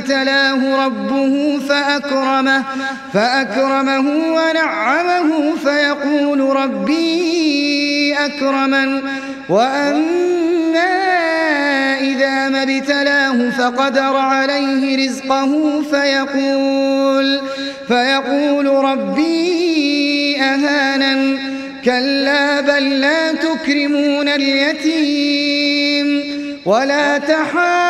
ابتلاه ربه فأكرمه, فأكرمه ونعمه فيقول ربي أكرمن. وأما إذا ما ابتلاه فقدر عليه رزقه فيقول, فيقول ربي أهانن. كلا بل لا تكرمون اليتيم ولا تحاضون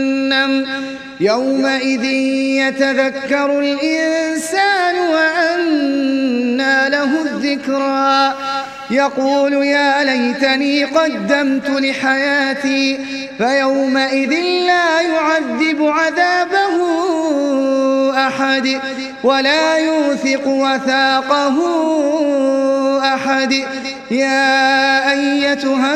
يومئذ يتذكر الإنسان وأنى له الذكرى. يقول يا ليتني قدمت لحياتي فيومئذ لا يعذب عذابه أحد ولا يوثق وثاقه أحد. يا أيتها